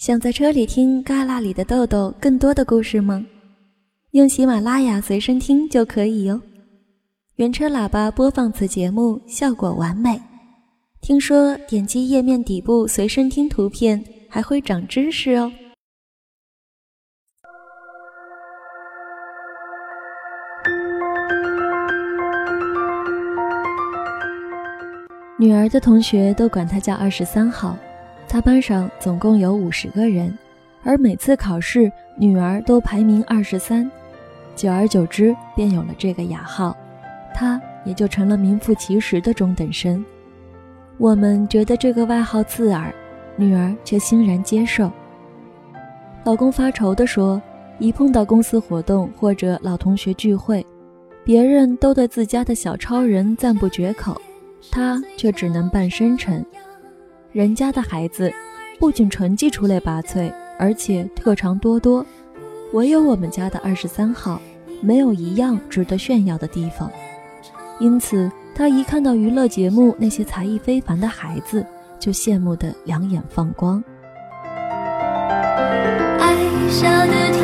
想在车里听《旮旯里的豆豆》更多的故事吗？用喜马拉雅随身听就可以哟。原车喇叭播放此节目效果完美。听说点击页面底部随身听图片还会长知识哦。女儿的同学都管她叫二十三号。他班上总共有五十个人，而每次考试，女儿都排名二十三，久而久之便有了这个雅号，她也就成了名副其实的中等生。我们觉得这个外号刺耳，女儿却欣然接受。老公发愁地说：“一碰到公司活动或者老同学聚会，别人都对自家的小超人赞不绝口，他却只能扮深沉。”人家的孩子不仅成绩出类拔萃，而且特长多多，唯有我们家的二十三号没有一样值得炫耀的地方。因此，他一看到娱乐节目那些才艺非凡的孩子，就羡慕得两眼放光。爱笑的天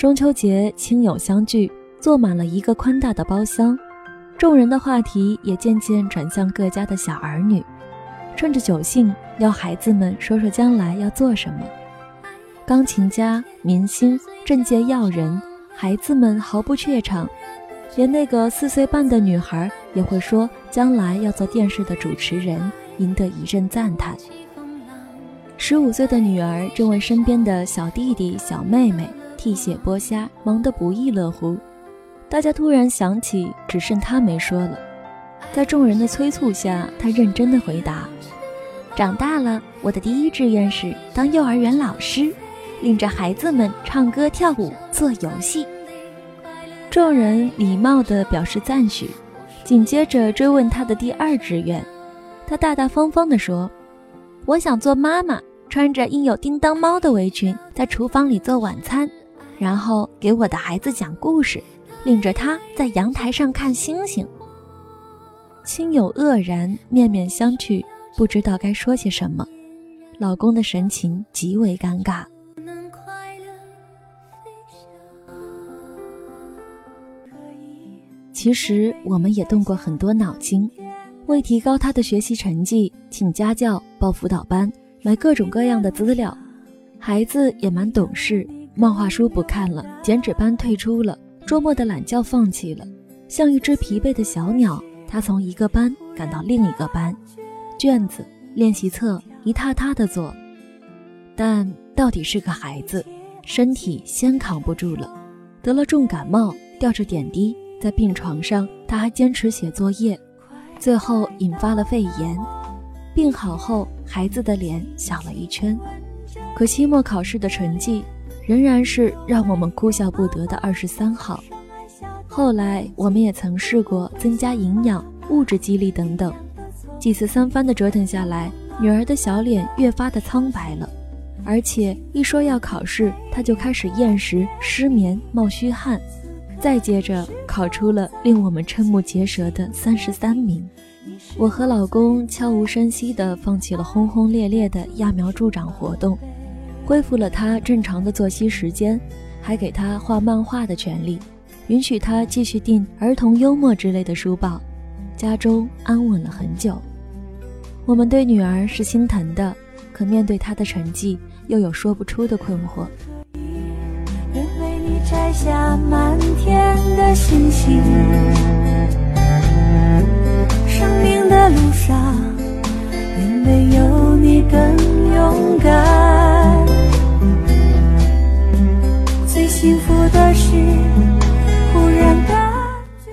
中秋节，亲友相聚，坐满了一个宽大的包厢，众人的话题也渐渐转向各家的小儿女。趁着酒兴，要孩子们说说将来要做什么。钢琴家、明星、政界要人，孩子们毫不怯场，连那个四岁半的女孩也会说将来要做电视的主持人。赢得一阵赞叹。十五岁的女儿正为身边的小弟弟、小妹妹替血剥虾，忙得不亦乐乎。大家突然想起，只剩她没说了。在众人的催促下，她认真的回答：“长大了，我的第一志愿是当幼儿园老师，领着孩子们唱歌、跳舞、做游戏。”众人礼貌地表示赞许，紧接着追问她的第二志愿。他大大方方地说：“我想做妈妈，穿着印有叮当猫的围裙，在厨房里做晚餐，然后给我的孩子讲故事，领着他在阳台上看星星。”亲友愕然，面面相觑，不知道该说些什么。老公的神情极为尴尬。其实我们也动过很多脑筋。为提高他的学习成绩，请家教、报辅导班、买各种各样的资料。孩子也蛮懂事，漫画书不看了，剪纸班退出了，周末的懒觉放弃了。像一只疲惫的小鸟，他从一个班赶到另一个班，卷子、练习册一沓沓的做。但到底是个孩子，身体先扛不住了，得了重感冒，吊着点滴，在病床上，他还坚持写作业。最后引发了肺炎，病好后，孩子的脸小了一圈，可期末考试的成绩仍然是让我们哭笑不得的二十三号。后来我们也曾试过增加营养、物质激励等等，几次三番的折腾下来，女儿的小脸越发的苍白了，而且一说要考试，她就开始厌食、失眠、冒虚汗。再接着考出了令我们瞠目结舌的三十三名，我和老公悄无声息地放弃了轰轰烈烈的揠苗助长活动，恢复了他正常的作息时间，还给他画漫画的权利，允许他继续订儿童幽默之类的书报，家中安稳了很久。我们对女儿是心疼的，可面对她的成绩，又有说不出的困惑为你。摘下满天的星星，生命的路上，因为有你更勇敢。的是，忽然感觉。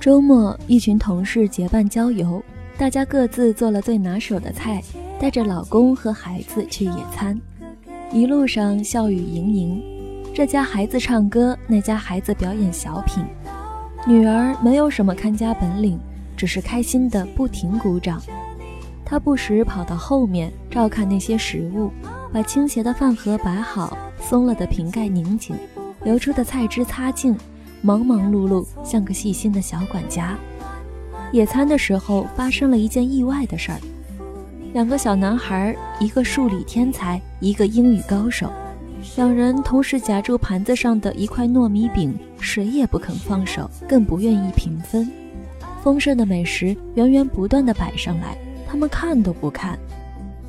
周末，一群同事结伴郊游，大家各自做了最拿手的菜，带着老公和孩子去野餐，一路上笑语盈盈。这家孩子唱歌，那家孩子表演小品，女儿没有什么看家本领，只是开心的不停鼓掌。她不时跑到后面照看那些食物，把倾斜的饭盒摆好，松了的瓶盖拧紧，流出的菜汁擦净，忙忙碌碌，像个细心的小管家。野餐的时候发生了一件意外的事儿，两个小男孩，一个数理天才，一个英语高手，两人同时夹住盘子上的一块糯米饼，谁也不肯放手，更不愿意平分。丰盛的美食源源不断地摆上来，他们看都不看。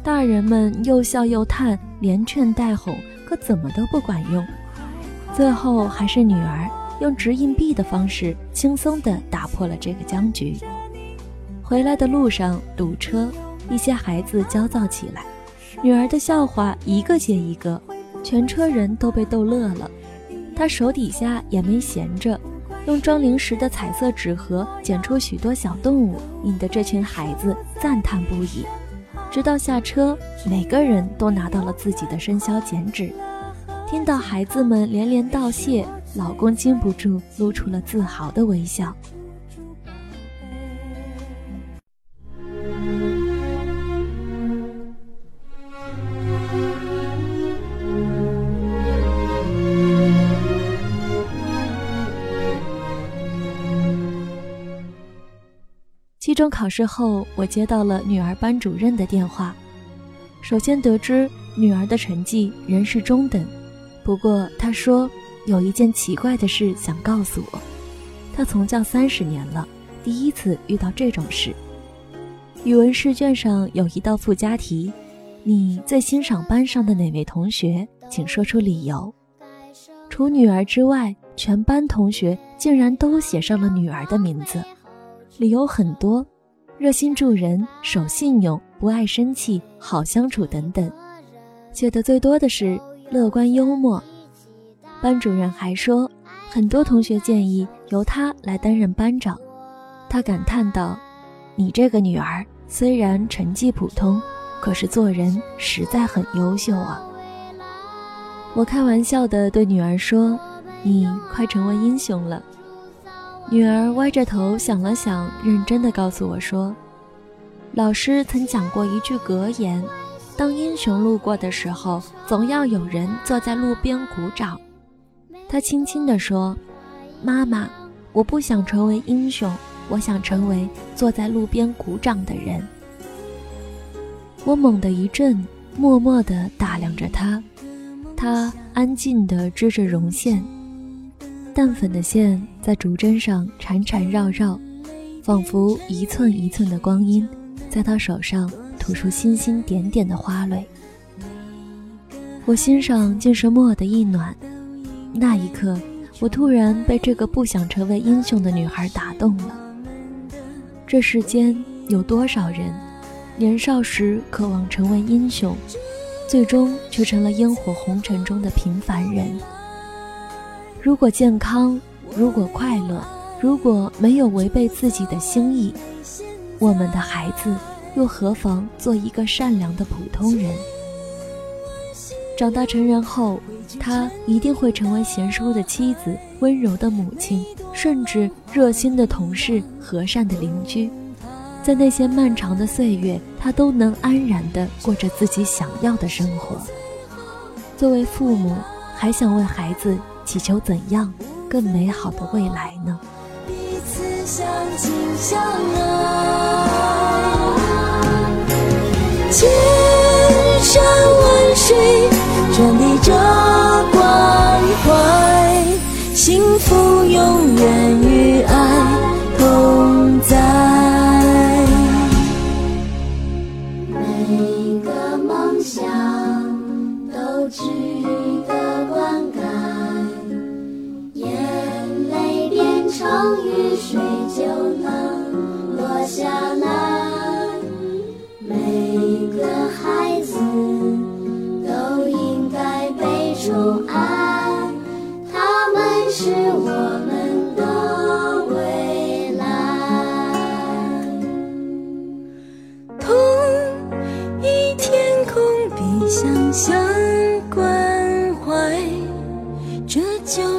大人们又笑又叹，连劝带哄，可怎么都不管用。最后还是女儿。用掷硬币的方式轻松地打破了这个僵局。回来的路上堵车，一些孩子焦躁起来，女儿的笑话一个接一个，全车人都被逗乐了。她手底下也没闲着，用装零食的彩色纸盒剪出许多小动物，引得这群孩子赞叹不已。直到下车，每个人都拿到了自己的生肖剪纸。听到孩子们连连道谢。老公禁不住露出了自豪的微笑。期中考试后，我接到了女儿班主任的电话。首先得知女儿的成绩仍是中等，不过他说。有一件奇怪的事想告诉我，他从教三十年了，第一次遇到这种事。语文试卷上有一道附加题：你最欣赏班上的哪位同学？请说出理由。除女儿之外，全班同学竟然都写上了女儿的名字，理由很多：热心助人、守信用、不爱生气、好相处等等。写的最多的是乐观幽默。班主任还说，很多同学建议由他来担任班长。他感叹道：“你这个女儿虽然成绩普通，可是做人实在很优秀啊。”我开玩笑地对女儿说：“你快成为英雄了。”女儿歪着头想了想，认真地告诉我说：“老师曾讲过一句格言，当英雄路过的时候，总要有人坐在路边鼓掌。”他轻轻地说：“妈妈，我不想成为英雄，我想成为坐在路边鼓掌的人。”我猛地一震，默默地打量着他。他安静地织着绒线，淡粉的线在竹针上缠缠绕绕，仿佛一寸一寸的光阴，在他手上吐出星星点点的花蕊。我心上竟是蓦地一暖。那一刻，我突然被这个不想成为英雄的女孩打动了。这世间有多少人，年少时渴望成为英雄，最终却成了烟火红尘中的平凡人？如果健康，如果快乐，如果没有违背自己的心意，我们的孩子又何妨做一个善良的普通人？长大成人后，他一定会成为贤淑的妻子、温柔的母亲，甚至热心的同事、和善的邻居。在那些漫长的岁月，他都能安然地过着自己想要的生活。作为父母，还想为孩子祈求怎样更美好的未来呢？彼此相亲相爱千山万水。传递着关怀，幸福永远与爱同在。就